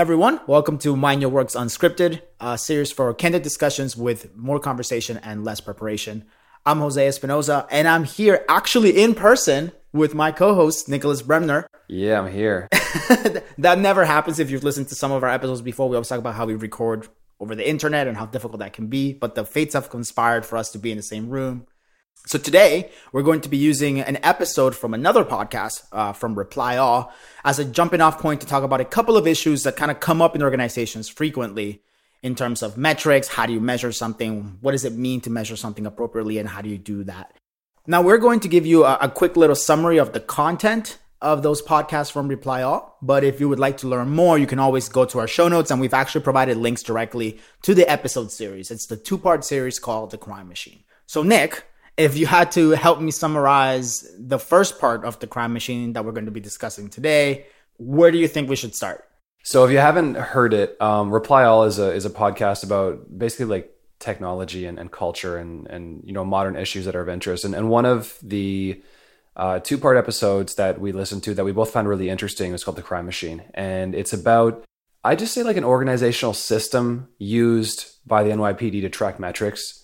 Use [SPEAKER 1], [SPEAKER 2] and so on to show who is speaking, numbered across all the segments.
[SPEAKER 1] everyone, welcome to Mind Your Works Unscripted, a series for candid discussions with more conversation and less preparation. I'm Jose Espinoza, and I'm here actually in person with my co-host Nicholas Bremner.
[SPEAKER 2] Yeah, I'm here.
[SPEAKER 1] that never happens if you've listened to some of our episodes before. We always talk about how we record over the internet and how difficult that can be, but the fates have conspired for us to be in the same room. So today we're going to be using an episode from another podcast uh, from Reply All as a jumping off point to talk about a couple of issues that kind of come up in organizations frequently in terms of metrics. How do you measure something? What does it mean to measure something appropriately? And how do you do that? Now we're going to give you a, a quick little summary of the content of those podcasts from Reply All. But if you would like to learn more, you can always go to our show notes and we've actually provided links directly to the episode series. It's the two part series called The Crime Machine. So Nick, if you had to help me summarize the first part of the crime machine that we're going to be discussing today, where do you think we should start?
[SPEAKER 2] So, if you haven't heard it, um, Reply All is a is a podcast about basically like technology and, and culture and and you know modern issues that are of interest. And and one of the uh, two part episodes that we listened to that we both found really interesting was called The Crime Machine, and it's about I just say like an organizational system used by the NYPD to track metrics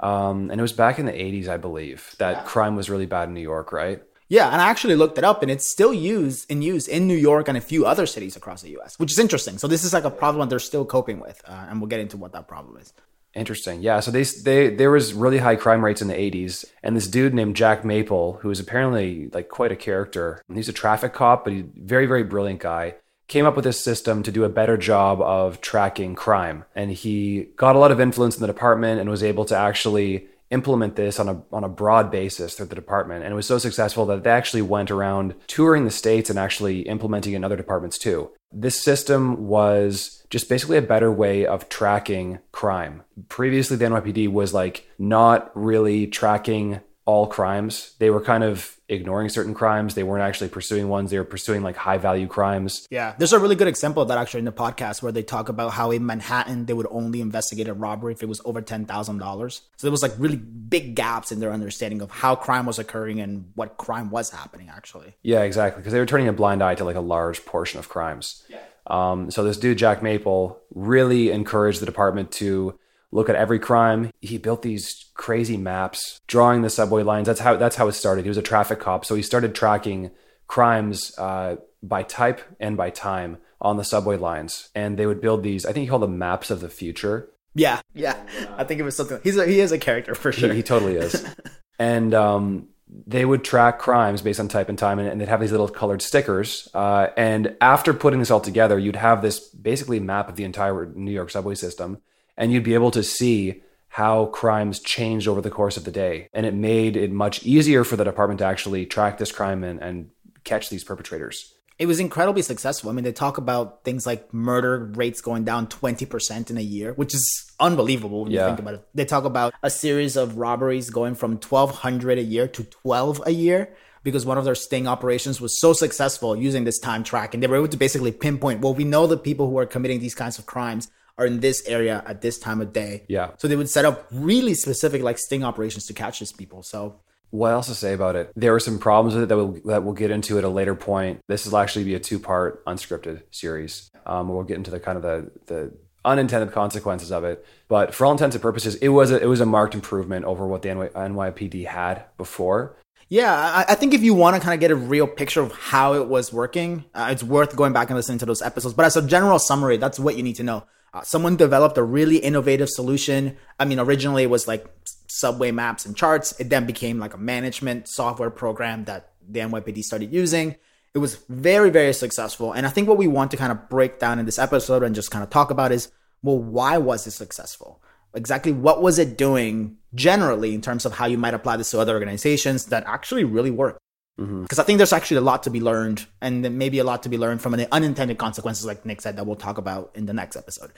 [SPEAKER 2] um, and it was back in the 80s, I believe, that yeah. crime was really bad in New York, right?
[SPEAKER 1] Yeah, and I actually looked it up, and it's still used in use in New York and a few other cities across the U.S., which is interesting. So this is like a problem they're still coping with, uh, and we'll get into what that problem is.
[SPEAKER 2] Interesting. Yeah. So they they there was really high crime rates in the 80s, and this dude named Jack Maple, who was apparently like quite a character. He's a traffic cop, but he's very very brilliant guy came up with this system to do a better job of tracking crime. And he got a lot of influence in the department and was able to actually implement this on a on a broad basis through the department and it was so successful that they actually went around touring the states and actually implementing in other departments too. This system was just basically a better way of tracking crime. Previously the NYPD was like not really tracking all crimes. They were kind of ignoring certain crimes. They weren't actually pursuing ones. They were pursuing like high value crimes.
[SPEAKER 1] Yeah. There's a really good example of that actually in the podcast where they talk about how in Manhattan they would only investigate a robbery if it was over $10,000. So there was like really big gaps in their understanding of how crime was occurring and what crime was happening actually.
[SPEAKER 2] Yeah, exactly. Because they were turning a blind eye to like a large portion of crimes. Yeah. Um, so this dude, Jack Maple, really encouraged the department to look at every crime. He built these crazy maps, drawing the subway lines. That's how that's how it started. He was a traffic cop, so he started tracking crimes uh, by type and by time on the subway lines, and they would build these. I think he called them maps of the future.
[SPEAKER 1] Yeah, yeah. I think it was something. He's a, he is a character for sure.
[SPEAKER 2] He, he totally is. and um, they would track crimes based on type and time, and, and they'd have these little colored stickers. Uh, and after putting this all together, you'd have this basically map of the entire New York subway system and you'd be able to see how crimes changed over the course of the day. And it made it much easier for the department to actually track this crime and, and catch these perpetrators.
[SPEAKER 1] It was incredibly successful. I mean, they talk about things like murder rates going down 20% in a year, which is unbelievable when yeah. you think about it. They talk about a series of robberies going from 1,200 a year to 12 a year because one of their sting operations was so successful using this time track. And they were able to basically pinpoint, well, we know the people who are committing these kinds of crimes are in this area at this time of day.
[SPEAKER 2] Yeah.
[SPEAKER 1] So they would set up really specific like sting operations to catch these people. So
[SPEAKER 2] what else to say about it? There were some problems with it that we'll, that we'll get into at a later point. This will actually be a two part unscripted series. Um, we'll get into the kind of the, the unintended consequences of it. But for all intents and purposes, it was a, it was a marked improvement over what the NY, NYPD had before.
[SPEAKER 1] Yeah, I, I, think if you want to kind of get a real picture of how it was working, uh, it's worth going back and listening to those episodes. But as a general summary, that's what you need to know. Uh, someone developed a really innovative solution. I mean, originally it was like subway maps and charts. It then became like a management software program that the NYPD started using. It was very, very successful. And I think what we want to kind of break down in this episode and just kind of talk about is well, why was it successful? Exactly what was it doing generally in terms of how you might apply this to other organizations that actually really work? Because mm-hmm. I think there's actually a lot to be learned, and maybe a lot to be learned from the unintended consequences, like Nick said, that we'll talk about in the next episode.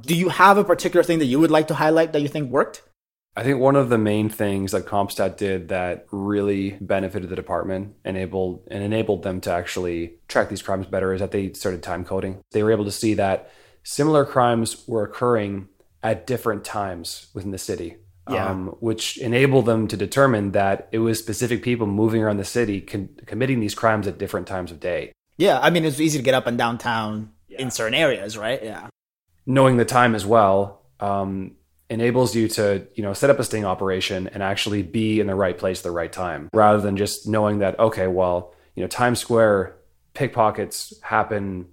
[SPEAKER 1] Do you have a particular thing that you would like to highlight that you think worked?
[SPEAKER 2] I think one of the main things that CompStat did that really benefited the department, enabled and enabled them to actually track these crimes better, is that they started time coding. They were able to see that similar crimes were occurring at different times within the city yeah. um, which enabled them to determine that it was specific people moving around the city con- committing these crimes at different times of day.
[SPEAKER 1] Yeah, I mean, it's easy to get up in downtown in certain areas, right? Yeah.
[SPEAKER 2] Knowing the time as well um, enables you to, you know, set up a sting operation and actually be in the right place at the right time, rather than just knowing that okay, well, you know, Times Square pickpockets happen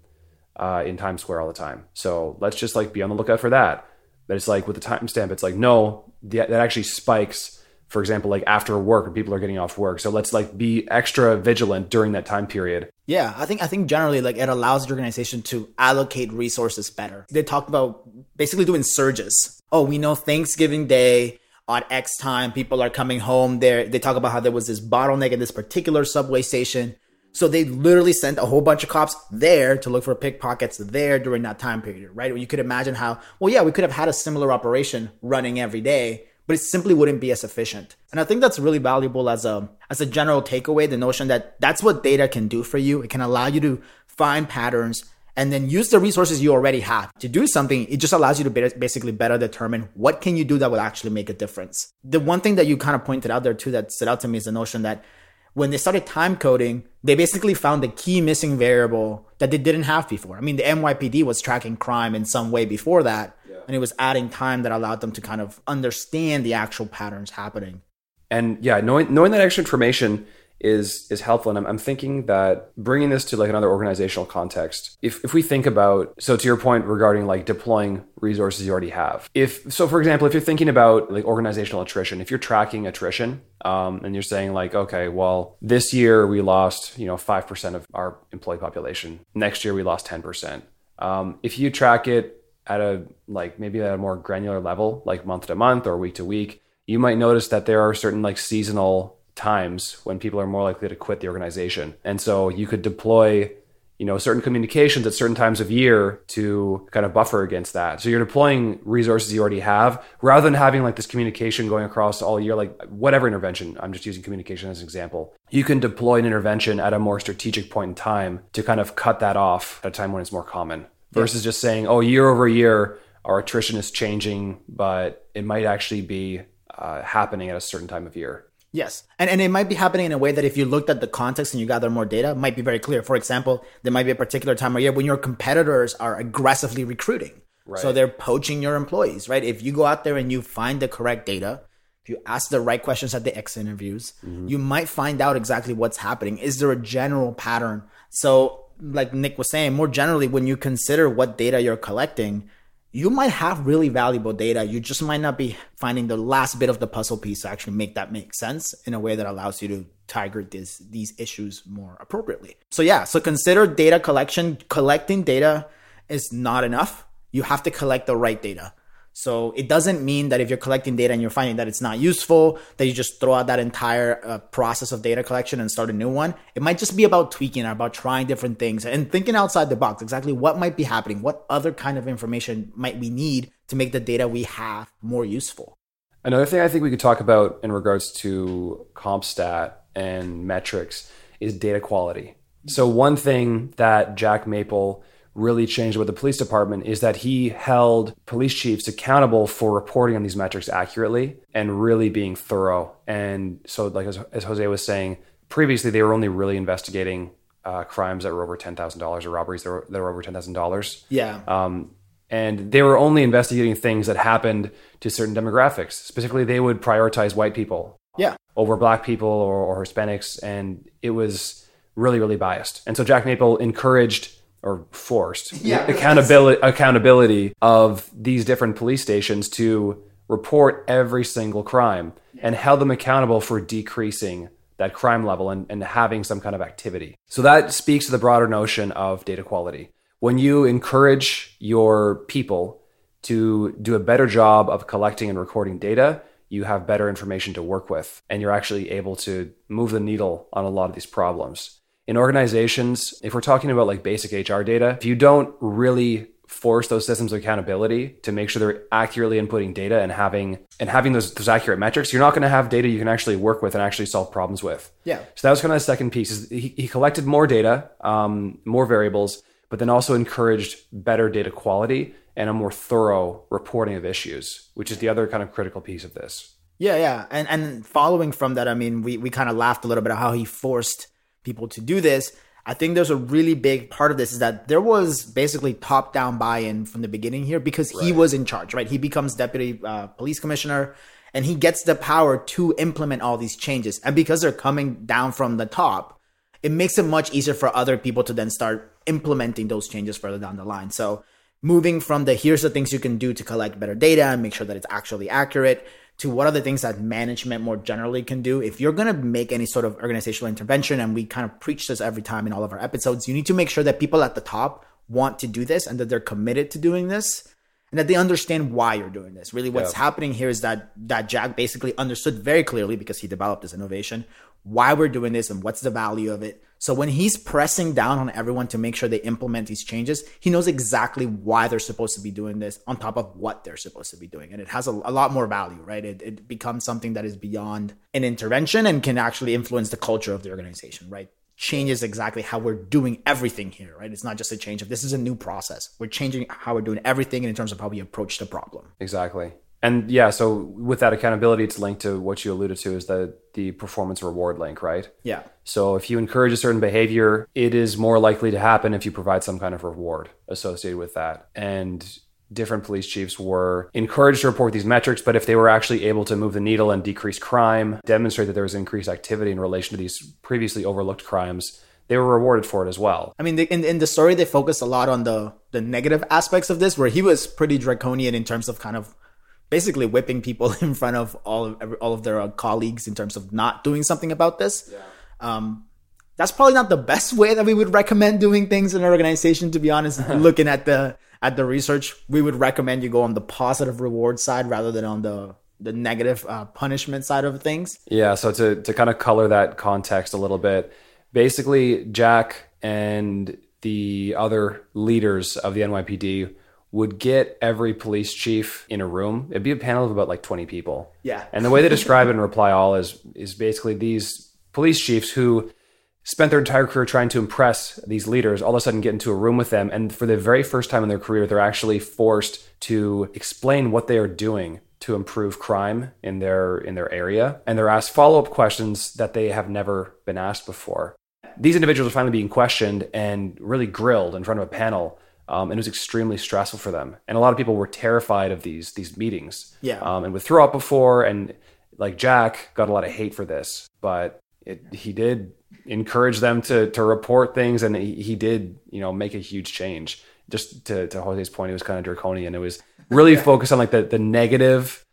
[SPEAKER 2] uh, in Times Square all the time, so let's just like be on the lookout for that. But it's like with the timestamp, it's like no, that actually spikes for example, like after work when people are getting off work. So let's like be extra vigilant during that time period.
[SPEAKER 1] Yeah, I think I think generally like it allows the organization to allocate resources better. They talked about basically doing surges. Oh, we know Thanksgiving Day at X time people are coming home. There they talk about how there was this bottleneck at this particular subway station. So they literally sent a whole bunch of cops there to look for pickpockets there during that time period, right? You could imagine how, well, yeah, we could have had a similar operation running every day, but it simply wouldn't be as efficient. And I think that's really valuable as a as a general takeaway, the notion that that's what data can do for you. It can allow you to find patterns and then use the resources you already have to do something. It just allows you to basically better determine what can you do that will actually make a difference. The one thing that you kind of pointed out there too that stood out to me is the notion that when they started time coding, they basically found the key missing variable that they didn't have before. I mean, the NYPD was tracking crime in some way before that, and it was adding time that allowed them to kind of understand the actual patterns happening.
[SPEAKER 2] And yeah, knowing knowing that extra information is is helpful. And I'm, I'm thinking that bringing this to like another organizational context, if if we think about so to your point regarding like deploying resources you already have, if so for example, if you're thinking about like organizational attrition, if you're tracking attrition, um, and you're saying like, okay, well, this year we lost you know five percent of our employee population, next year we lost ten percent. Um, if you track it at a like maybe at a more granular level, like month to month or week to week, you might notice that there are certain like seasonal times when people are more likely to quit the organization. And so you could deploy, you know, certain communications at certain times of year to kind of buffer against that. So you're deploying resources you already have rather than having like this communication going across all year, like whatever intervention. I'm just using communication as an example. You can deploy an intervention at a more strategic point in time to kind of cut that off at a time when it's more common versus yeah. just saying, oh, year over year, our attrition is changing, but it might actually be uh, happening at a certain time of year.
[SPEAKER 1] Yes. And, and it might be happening in a way that if you looked at the context and you gather more data, might be very clear. For example, there might be a particular time of year when your competitors are aggressively recruiting. Right. So they're poaching your employees, right? If you go out there and you find the correct data, if you ask the right questions at the exit interviews, mm-hmm. you might find out exactly what's happening. Is there a general pattern? So like Nick was saying, more generally, when you consider what data you're collecting, you might have really valuable data. You just might not be finding the last bit of the puzzle piece to actually make that make sense in a way that allows you to target this, these issues more appropriately. So yeah, so consider data collection. Collecting data is not enough. You have to collect the right data. So it doesn't mean that if you're collecting data and you're finding that it's not useful, that you just throw out that entire uh, process of data collection and start a new one. It might just be about tweaking, about trying different things and thinking outside the box. Exactly what might be happening? What other kind of information might we need to make the data we have more useful?
[SPEAKER 2] Another thing I think we could talk about in regards to CompStat and metrics is data quality. So one thing that Jack Maple really changed with the police department is that he held police chiefs accountable for reporting on these metrics accurately and really being thorough. And so, like as, as Jose was saying, previously they were only really investigating uh, crimes that were over ten thousand dollars or robberies that were, that were over ten thousand dollars.
[SPEAKER 1] Yeah.
[SPEAKER 2] Um, and they were only investigating things that happened to certain demographics. Specifically, they would prioritize white people.
[SPEAKER 1] Yeah.
[SPEAKER 2] Over black people or, or Hispanics, and it was really, really biased. And so Jack Maple encouraged or forced
[SPEAKER 1] yeah,
[SPEAKER 2] accountability accountability of these different police stations to report every single crime and held them accountable for decreasing that crime level and, and having some kind of activity. So that speaks to the broader notion of data quality. When you encourage your people to do a better job of collecting and recording data, you have better information to work with and you're actually able to move the needle on a lot of these problems in organizations, if we're talking about like basic HR data, if you don't really force those systems of accountability to make sure they're accurately inputting data and having and having those, those accurate metrics, you're not going to have data you can actually work with and actually solve problems with.
[SPEAKER 1] Yeah.
[SPEAKER 2] So that was kind of the second piece. Is he, he collected more data, um, more variables, but then also encouraged better data quality and a more thorough reporting of issues, which is the other kind of critical piece of this.
[SPEAKER 1] Yeah, yeah, and and following from that, I mean, we we kind of laughed a little bit at how he forced people to do this. I think there's a really big part of this is that there was basically top down buy in from the beginning here because he was in charge, right? He becomes deputy uh, police commissioner and he gets the power to implement all these changes. And because they're coming down from the top, it makes it much easier for other people to then start implementing those changes further down the line. So moving from the here's the things you can do to collect better data and make sure that it's actually accurate to what are the things that management more generally can do. If you're going to make any sort of organizational intervention, and we kind of preach this every time in all of our episodes, you need to make sure that people at the top want to do this and that they're committed to doing this and that they understand why you're doing this. Really, what's yeah. happening here is that that Jack basically understood very clearly because he developed this innovation why we're doing this and what's the value of it. So when he's pressing down on everyone to make sure they implement these changes, he knows exactly why they're supposed to be doing this on top of what they're supposed to be doing. And it has a, a lot more value, right? It, it becomes something that is beyond an intervention and can actually influence the culture of the organization, right? Changes exactly how we're doing everything here, right? It's not just a change of this is a new process. We're changing how we're doing everything in terms of how we approach the problem.
[SPEAKER 2] Exactly and yeah, so with that accountability, it's linked to what you alluded to is the the performance reward link, right?
[SPEAKER 1] Yeah.
[SPEAKER 2] So if you encourage a certain behavior, it is more likely to happen if you provide some kind of reward associated with that. And different police chiefs were encouraged to report these metrics, but if they were actually able to move the needle and decrease crime, demonstrate that there was increased activity in relation to these previously overlooked crimes, they were rewarded for it as well.
[SPEAKER 1] I mean, in, in the story, they focused a lot on the the negative aspects of this, where he was pretty draconian in terms of kind of basically whipping people in front of all of all of their uh, colleagues in terms of not doing something about this. Yeah. Um, that's probably not the best way that we would recommend doing things in an organization. To be honest, looking at the at the research, we would recommend you go on the positive reward side rather than on the the negative uh, punishment side of things.
[SPEAKER 2] Yeah. So to to kind of color that context a little bit, basically Jack and the other leaders of the NYPD would get every police chief in a room. It'd be a panel of about like 20 people.
[SPEAKER 1] Yeah.
[SPEAKER 2] And the way they describe it in Reply All is is basically these police chiefs who spent their entire career trying to impress these leaders all of a sudden get into a room with them and for the very first time in their career they're actually forced to explain what they are doing to improve crime in their in their area and they're asked follow-up questions that they have never been asked before. These individuals are finally being questioned and really grilled in front of a panel um, and it was extremely stressful for them. And a lot of people were terrified of these these meetings.
[SPEAKER 1] Yeah.
[SPEAKER 2] Um, and with throw up before, and like Jack got a lot of hate for this, but it, he did encourage them to to report things, and he, he did you know make a huge change. Just to to Jose's point, it was kind of draconian. It was really yeah. focused on like the the negative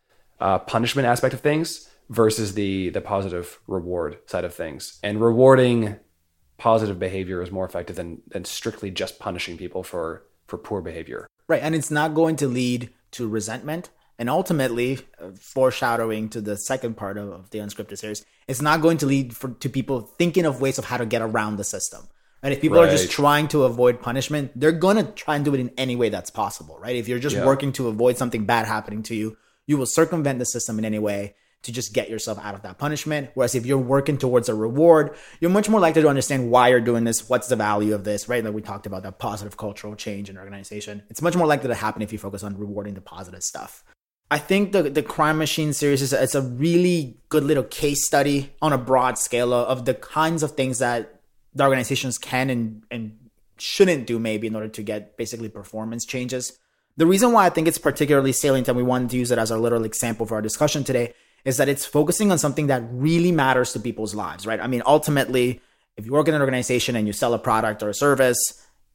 [SPEAKER 2] uh, punishment aspect of things versus the the positive reward side of things, and rewarding positive behavior is more effective than than strictly just punishing people for for poor behavior.
[SPEAKER 1] Right, and it's not going to lead to resentment and ultimately uh, foreshadowing to the second part of, of, the unscripted series it's not going to lead for, to people thinking of ways of how to get around the system and if people right. are just trying to avoid punishment they're going to try and do it in any way that's possible right if you're just yeah. working to avoid something bad happening to you you will circumvent the system in any way to just get yourself out of that punishment. Whereas if you're working towards a reward, you're much more likely to understand why you're doing this, what's the value of this, right? Like we talked about that positive cultural change in organization. It's much more likely to happen if you focus on rewarding the positive stuff. I think the the Crime Machine series is it's a really good little case study on a broad scale of the kinds of things that the organizations can and and shouldn't do maybe in order to get basically performance changes. The reason why I think it's particularly salient and we wanted to use it as our little example for our discussion today is that it's focusing on something that really matters to people's lives, right? I mean, ultimately, if you work in an organization and you sell a product or a service,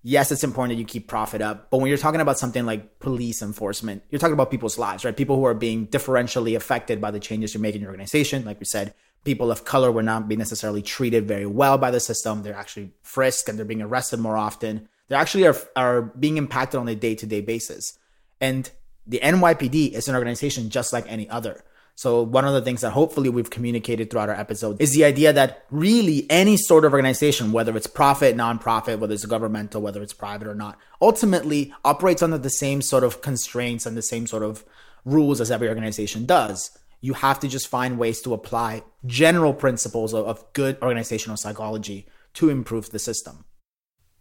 [SPEAKER 1] yes, it's important that you keep profit up. But when you're talking about something like police enforcement, you're talking about people's lives, right? People who are being differentially affected by the changes you make in your organization. Like we said, people of color were not being necessarily treated very well by the system. They're actually frisked and they're being arrested more often. They actually are, are being impacted on a day to day basis. And the NYPD is an organization just like any other. So one of the things that hopefully we've communicated throughout our episode is the idea that really any sort of organization, whether it's profit, nonprofit, whether it's governmental, whether it's private or not, ultimately operates under the same sort of constraints and the same sort of rules as every organization does. You have to just find ways to apply general principles of, of good organizational psychology to improve the system.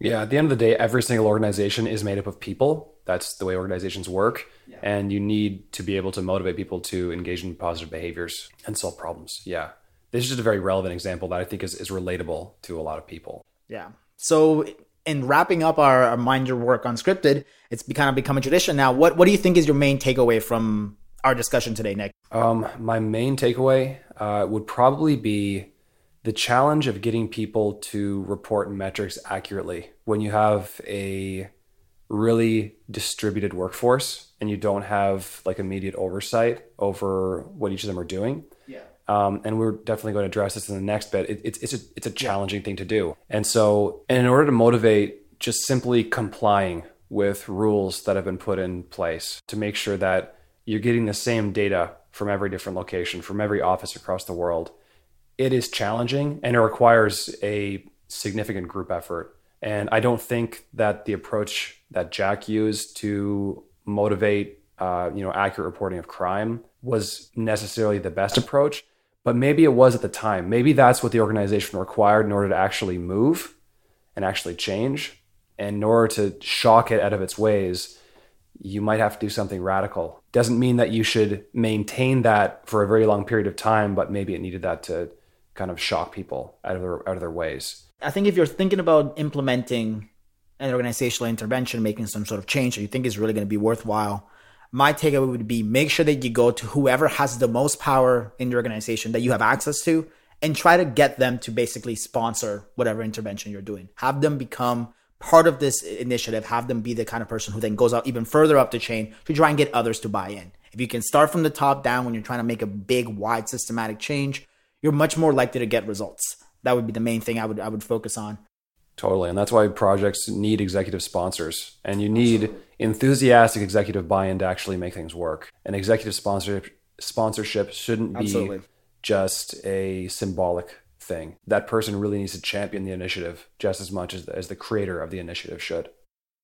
[SPEAKER 2] Yeah, at the end of the day, every single organization is made up of people. That's the way organizations work. Yeah. And you need to be able to motivate people to engage in positive behaviors and solve problems. Yeah. This is just a very relevant example that I think is, is relatable to a lot of people.
[SPEAKER 1] Yeah. So, in wrapping up our, our Mind Your Work Unscripted, it's be, kind of become a tradition now. What What do you think is your main takeaway from our discussion today, Nick?
[SPEAKER 2] Um, my main takeaway uh, would probably be the challenge of getting people to report metrics accurately when you have a really distributed workforce and you don't have like immediate oversight over what each of them are doing.
[SPEAKER 1] Yeah.
[SPEAKER 2] Um, and we're definitely going to address this in the next bit. It, it's it's a it's a challenging thing to do, and so and in order to motivate just simply complying with rules that have been put in place to make sure that you're getting the same data from every different location, from every office across the world, it is challenging and it requires a significant group effort. And I don't think that the approach that Jack used to motivate, uh, you know, accurate reporting of crime was necessarily the best approach but maybe it was at the time. Maybe that's what the organization required in order to actually move and actually change. And in order to shock it out of its ways, you might have to do something radical. Doesn't mean that you should maintain that for a very long period of time, but maybe it needed that to kind of shock people out of their out of their ways.
[SPEAKER 1] I think if you're thinking about implementing an organizational intervention, making some sort of change that you think is really going to be worthwhile, my takeaway would be make sure that you go to whoever has the most power in the organization that you have access to and try to get them to basically sponsor whatever intervention you're doing. Have them become part of this initiative, have them be the kind of person who then goes out even further up the chain to try and get others to buy in. If you can start from the top down when you're trying to make a big, wide, systematic change, you're much more likely to get results. That would be the main thing I would I would focus on.
[SPEAKER 2] Totally. And that's why projects need executive sponsors. And you need Absolutely. enthusiastic executive buy in to actually make things work. And executive sponsorship, sponsorship shouldn't be Absolutely. just a symbolic thing. That person really needs to champion the initiative just as much as the, as the creator of the initiative should.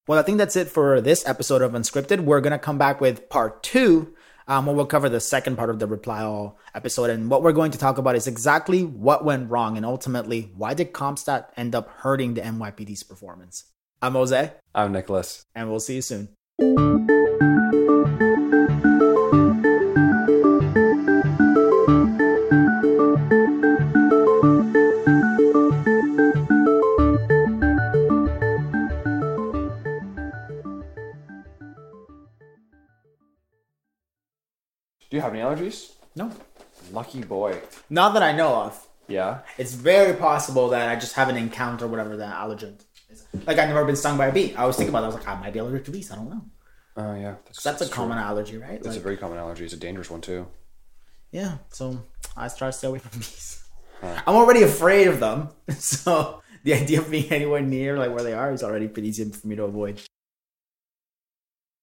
[SPEAKER 1] Well, I think that's it for this episode of Unscripted. We're going to come back with part two um, we'll cover the second part of the reply all episode. And what we're going to talk about is exactly what went wrong and ultimately why did CompStat end up hurting the NYPD's performance. I'm Jose.
[SPEAKER 2] I'm Nicholas.
[SPEAKER 1] And we'll see you soon.
[SPEAKER 2] Do you have any allergies?
[SPEAKER 1] No.
[SPEAKER 2] Lucky boy.
[SPEAKER 1] Not that I know of.
[SPEAKER 2] Yeah.
[SPEAKER 1] It's very possible that I just haven't encountered whatever the allergen is. Like I've never been stung by a bee. I was thinking about that. I was like, I might be allergic to bees. I don't know.
[SPEAKER 2] Oh yeah.
[SPEAKER 1] That's, that's, that's a true. common allergy, right?
[SPEAKER 2] It's like, a very common allergy. It's a dangerous one too.
[SPEAKER 1] Yeah. So I try to stay away from bees. Huh. I'm already afraid of them. So the idea of being anywhere near like where they are is already pretty easy for me to avoid.